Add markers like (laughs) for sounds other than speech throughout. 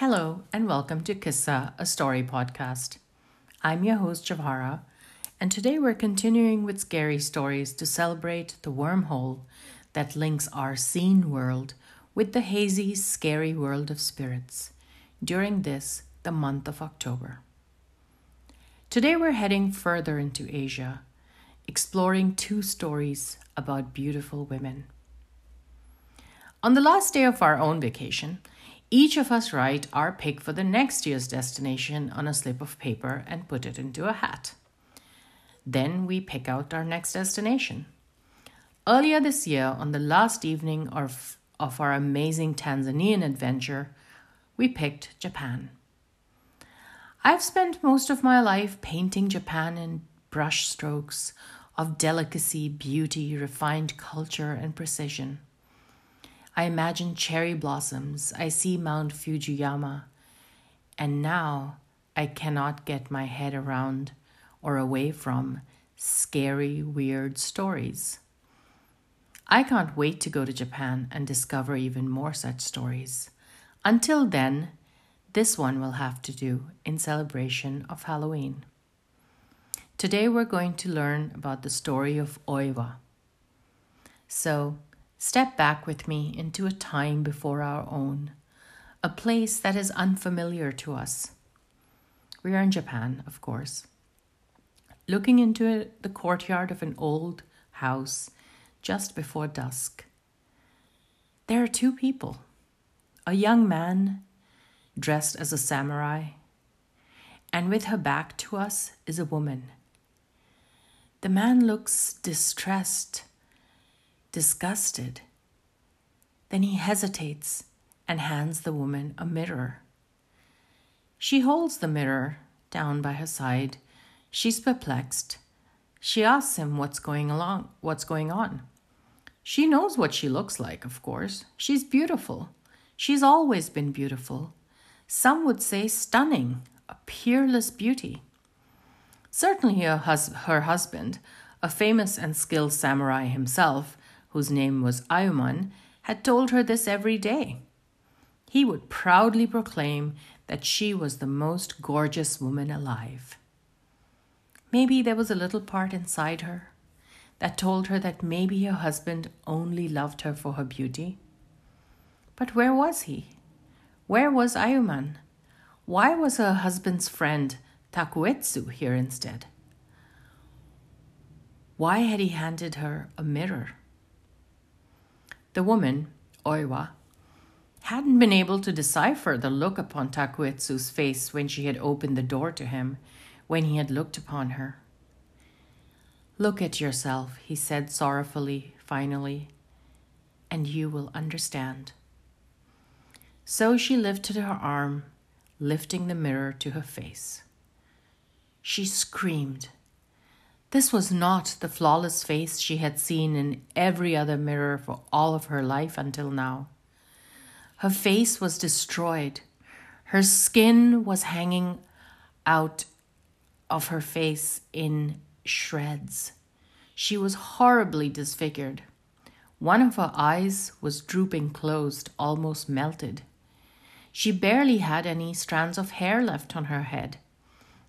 Hello, and welcome to Kissa, a story podcast. I'm your host, Jawahara, and today we're continuing with scary stories to celebrate the wormhole that links our seen world with the hazy, scary world of spirits during this, the month of October. Today we're heading further into Asia, exploring two stories about beautiful women. On the last day of our own vacation, each of us write our pick for the next year's destination on a slip of paper and put it into a hat. Then we pick out our next destination. Earlier this year, on the last evening of, of our amazing Tanzanian adventure, we picked Japan. I've spent most of my life painting Japan in brush strokes of delicacy, beauty, refined culture, and precision. I imagine cherry blossoms. I see Mount Fujiyama. And now I cannot get my head around or away from scary, weird stories. I can't wait to go to Japan and discover even more such stories. Until then, this one will have to do in celebration of Halloween. Today we're going to learn about the story of Oiwa. So, Step back with me into a time before our own, a place that is unfamiliar to us. We are in Japan, of course. Looking into the courtyard of an old house just before dusk, there are two people a young man dressed as a samurai, and with her back to us is a woman. The man looks distressed disgusted. Then he hesitates and hands the woman a mirror. She holds the mirror down by her side. She's perplexed. She asks him what's going along, what's going on. She knows what she looks like, of course. She's beautiful. She's always been beautiful. Some would say stunning, a peerless beauty. Certainly her, hus- her husband, a famous and skilled samurai himself, whose name was Ayuman, had told her this every day. He would proudly proclaim that she was the most gorgeous woman alive. Maybe there was a little part inside her that told her that maybe her husband only loved her for her beauty. But where was he? Where was Ayuman? Why was her husband's friend Takuetsu here instead? Why had he handed her a mirror? The woman, Oiwa, hadn't been able to decipher the look upon Takuetsu's face when she had opened the door to him, when he had looked upon her. Look at yourself, he said sorrowfully, finally, and you will understand. So she lifted her arm, lifting the mirror to her face. She screamed this was not the flawless face she had seen in every other mirror for all of her life until now. Her face was destroyed. Her skin was hanging out of her face in shreds. She was horribly disfigured. One of her eyes was drooping closed, almost melted. She barely had any strands of hair left on her head,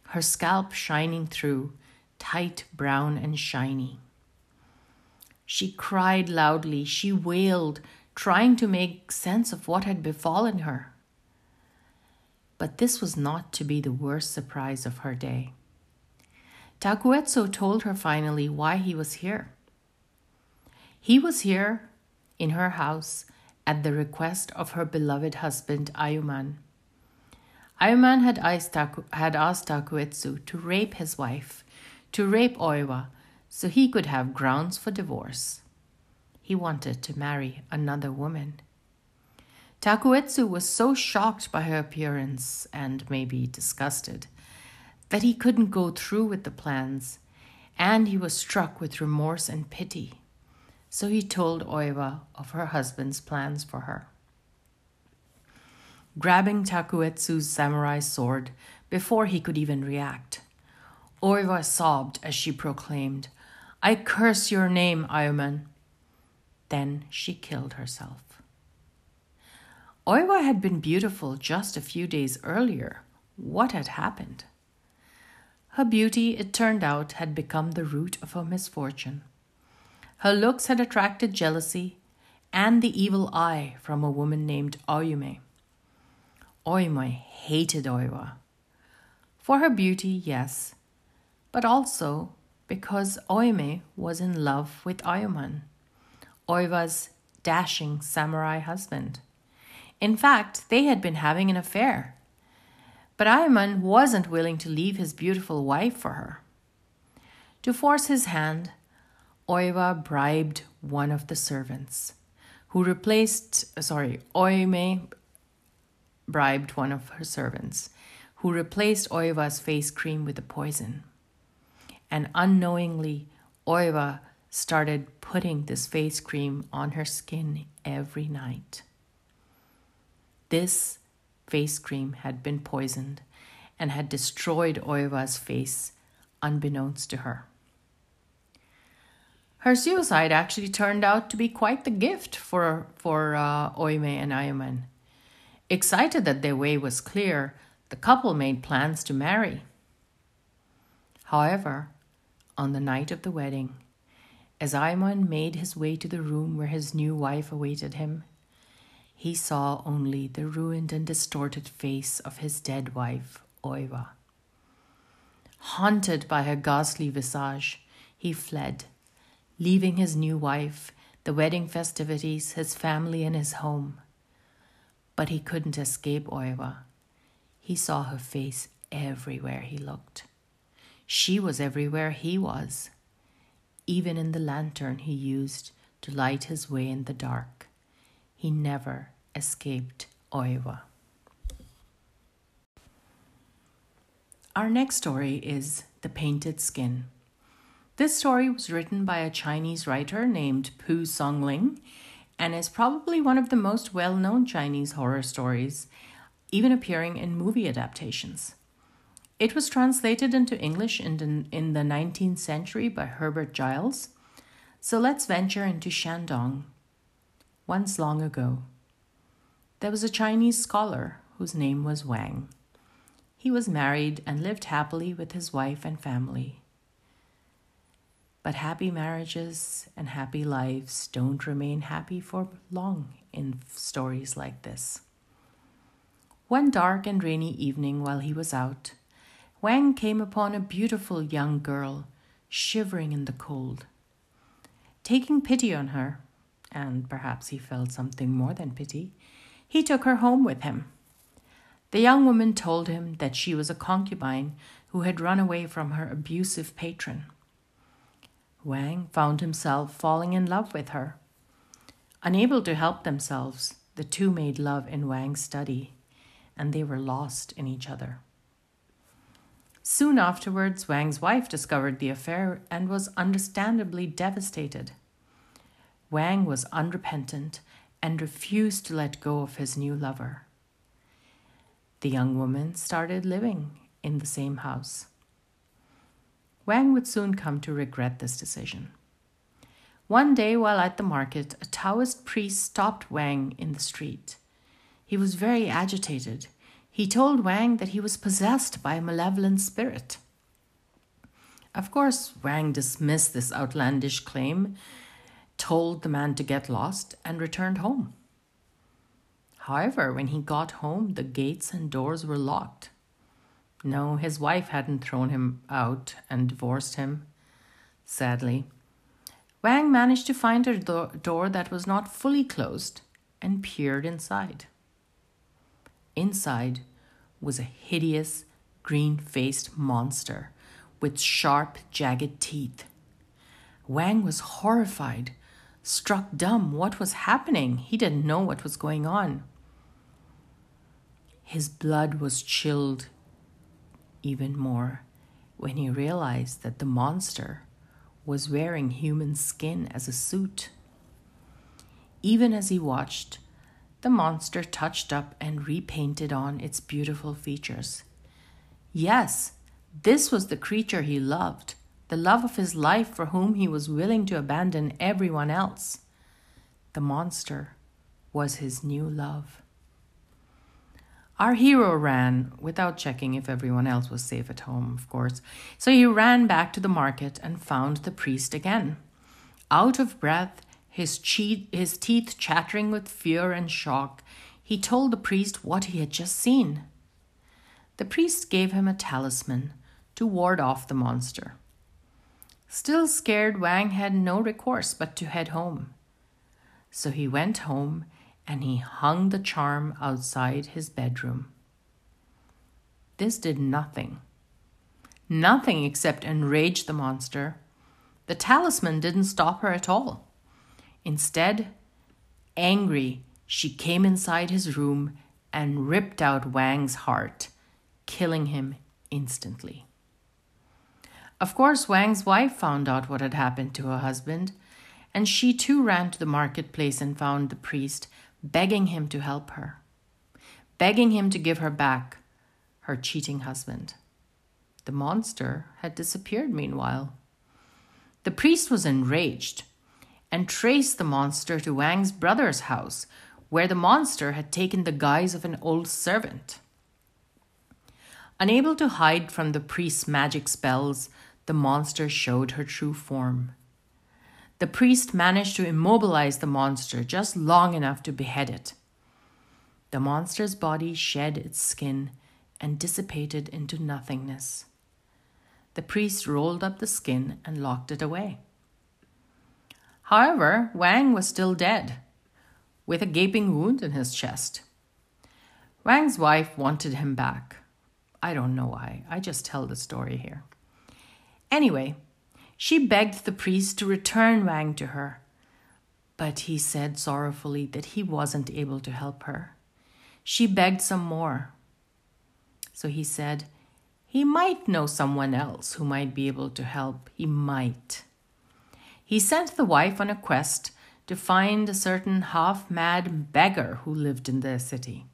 her scalp shining through tight, brown, and shiny. She cried loudly, she wailed, trying to make sense of what had befallen her. But this was not to be the worst surprise of her day. Takuetsu told her finally why he was here. He was here in her house at the request of her beloved husband Ayuman. Ayuman had asked, Taku, Takuetsu to rape his wife to rape Oiwa so he could have grounds for divorce. He wanted to marry another woman. Takuetsu was so shocked by her appearance and maybe disgusted that he couldn't go through with the plans, and he was struck with remorse and pity. So he told Oiwa of her husband's plans for her. Grabbing Takuetsu's samurai sword before he could even react, Oiwa sobbed as she proclaimed, I curse your name, Ayuman. Then she killed herself. Oiwa had been beautiful just a few days earlier. What had happened? Her beauty, it turned out, had become the root of her misfortune. Her looks had attracted jealousy and the evil eye from a woman named Oyume. Oyume hated Oiwa. For her beauty, yes, but also because Oime was in love with Oyuman, Oiwa's dashing samurai husband. In fact, they had been having an affair. But Oyuman wasn't willing to leave his beautiful wife for her. To force his hand, Oiva bribed one of the servants, who replaced, sorry, Oyume bribed one of her servants, who replaced Oiwa's face cream with a poison. And unknowingly, Oiwa started putting this face cream on her skin every night. This face cream had been poisoned and had destroyed Oiwa's face unbeknownst to her. Her suicide actually turned out to be quite the gift for, for uh, Oyume and Oyuman. Excited that their way was clear, the couple made plans to marry. However, on the night of the wedding, as Oyuman made his way to the room where his new wife awaited him, he saw only the ruined and distorted face of his dead wife, Oiwa. Haunted by her ghastly visage, he fled, leaving his new wife, the wedding festivities, his family, and his home. But he couldn't escape Oiwa. He saw her face everywhere he looked. She was everywhere he was, even in the lantern he used to light his way in the dark. He never escaped Oiwa. Our next story is The Painted Skin. This story was written by a Chinese writer named Pu Songling and is probably one of the most well known Chinese horror stories, even appearing in movie adaptations. It was translated into English in the, in the 19th century by Herbert Giles. So let's venture into Shandong. Once long ago, there was a Chinese scholar whose name was Wang. He was married and lived happily with his wife and family. But happy marriages and happy lives don't remain happy for long in stories like this. One dark and rainy evening while he was out, Wang came upon a beautiful young girl shivering in the cold. Taking pity on her, and perhaps he felt something more than pity, he took her home with him. The young woman told him that she was a concubine who had run away from her abusive patron. Wang found himself falling in love with her. Unable to help themselves, the two made love in Wang's study, and they were lost in each other. Soon afterwards, Wang's wife discovered the affair and was understandably devastated. Wang was unrepentant and refused to let go of his new lover. The young woman started living in the same house. Wang would soon come to regret this decision. One day, while at the market, a Taoist priest stopped Wang in the street. He was very agitated. He told Wang that he was possessed by a malevolent spirit. Of course, Wang dismissed this outlandish claim, told the man to get lost, and returned home. However, when he got home, the gates and doors were locked. No, his wife hadn't thrown him out and divorced him, sadly. Wang managed to find a do- door that was not fully closed and peered inside. Inside was a hideous, green faced monster with sharp, jagged teeth. Wang was horrified, struck dumb. What was happening? He didn't know what was going on. His blood was chilled even more when he realized that the monster was wearing human skin as a suit. Even as he watched, the monster touched up and repainted on its beautiful features. Yes, this was the creature he loved, the love of his life for whom he was willing to abandon everyone else. The monster was his new love. Our hero ran without checking if everyone else was safe at home, of course. So he ran back to the market and found the priest again. Out of breath, his, che- his teeth chattering with fear and shock, he told the priest what he had just seen. The priest gave him a talisman to ward off the monster. Still scared, Wang had no recourse but to head home. So he went home and he hung the charm outside his bedroom. This did nothing. Nothing except enrage the monster. The talisman didn't stop her at all. Instead, angry, she came inside his room and ripped out Wang's heart, killing him instantly. Of course, Wang's wife found out what had happened to her husband, and she too ran to the marketplace and found the priest, begging him to help her, begging him to give her back her cheating husband. The monster had disappeared meanwhile. The priest was enraged and traced the monster to Wang's brother's house, where the monster had taken the guise of an old servant. Unable to hide from the priest's magic spells, the monster showed her true form. The priest managed to immobilize the monster just long enough to behead it. The monster's body shed its skin and dissipated into nothingness. The priest rolled up the skin and locked it away. However, Wang was still dead, with a gaping wound in his chest. Wang's wife wanted him back. I don't know why, I just tell the story here. Anyway, she begged the priest to return Wang to her, but he said sorrowfully that he wasn't able to help her. She begged some more. So he said he might know someone else who might be able to help. He might. He sent the wife on a quest to find a certain half mad beggar who lived in the city.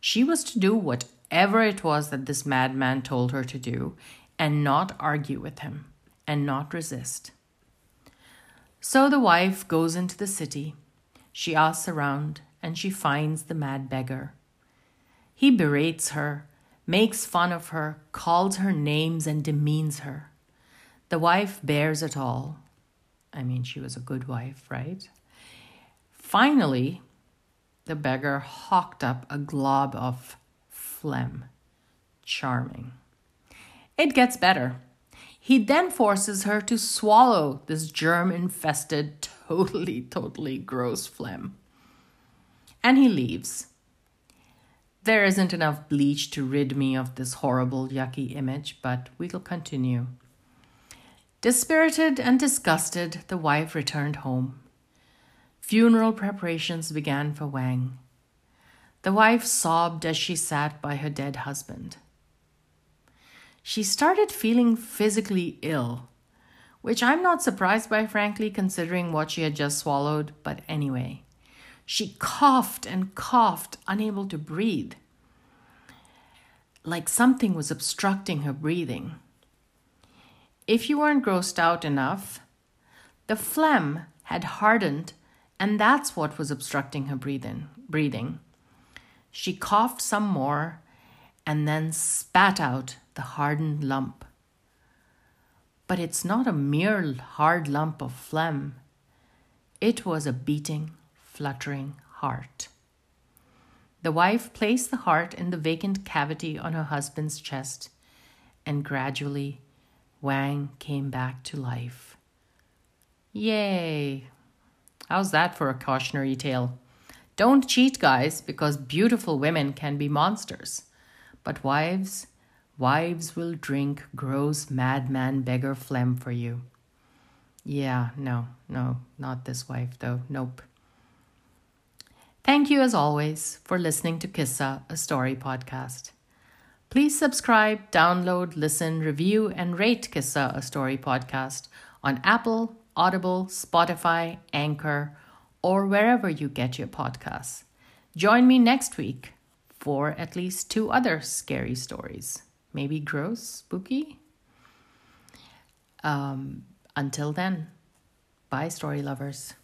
She was to do whatever it was that this madman told her to do, and not argue with him and not resist. So the wife goes into the city. She asks around and she finds the mad beggar. He berates her, makes fun of her, calls her names, and demeans her. The wife bears it all. I mean, she was a good wife, right? Finally, the beggar hawked up a glob of phlegm. Charming. It gets better. He then forces her to swallow this germ infested, (laughs) totally, totally gross phlegm. And he leaves. There isn't enough bleach to rid me of this horrible, yucky image, but we'll continue. Dispirited and disgusted, the wife returned home. Funeral preparations began for Wang. The wife sobbed as she sat by her dead husband she started feeling physically ill, which I'm not surprised by, frankly, considering what she had just swallowed, but anyway. She coughed and coughed, unable to breathe, like something was obstructing her breathing. If you weren't grossed out enough, the phlegm had hardened, and that's what was obstructing her breathing. breathing. She coughed some more and then spat out the hardened lump. But it's not a mere hard lump of phlegm, it was a beating, fluttering heart. The wife placed the heart in the vacant cavity on her husband's chest, and gradually Wang came back to life. Yay! How's that for a cautionary tale? Don't cheat, guys, because beautiful women can be monsters. But wives, wives will drink gross madman beggar phlegm for you. Yeah, no, no, not this wife though. Nope. Thank you as always for listening to Kissa, a story podcast. Please subscribe, download, listen, review, and rate Kissa, a story podcast on Apple, Audible, Spotify, Anchor, or wherever you get your podcasts. Join me next week for at least two other scary stories. Maybe gross, spooky. Um, until then, bye, story lovers.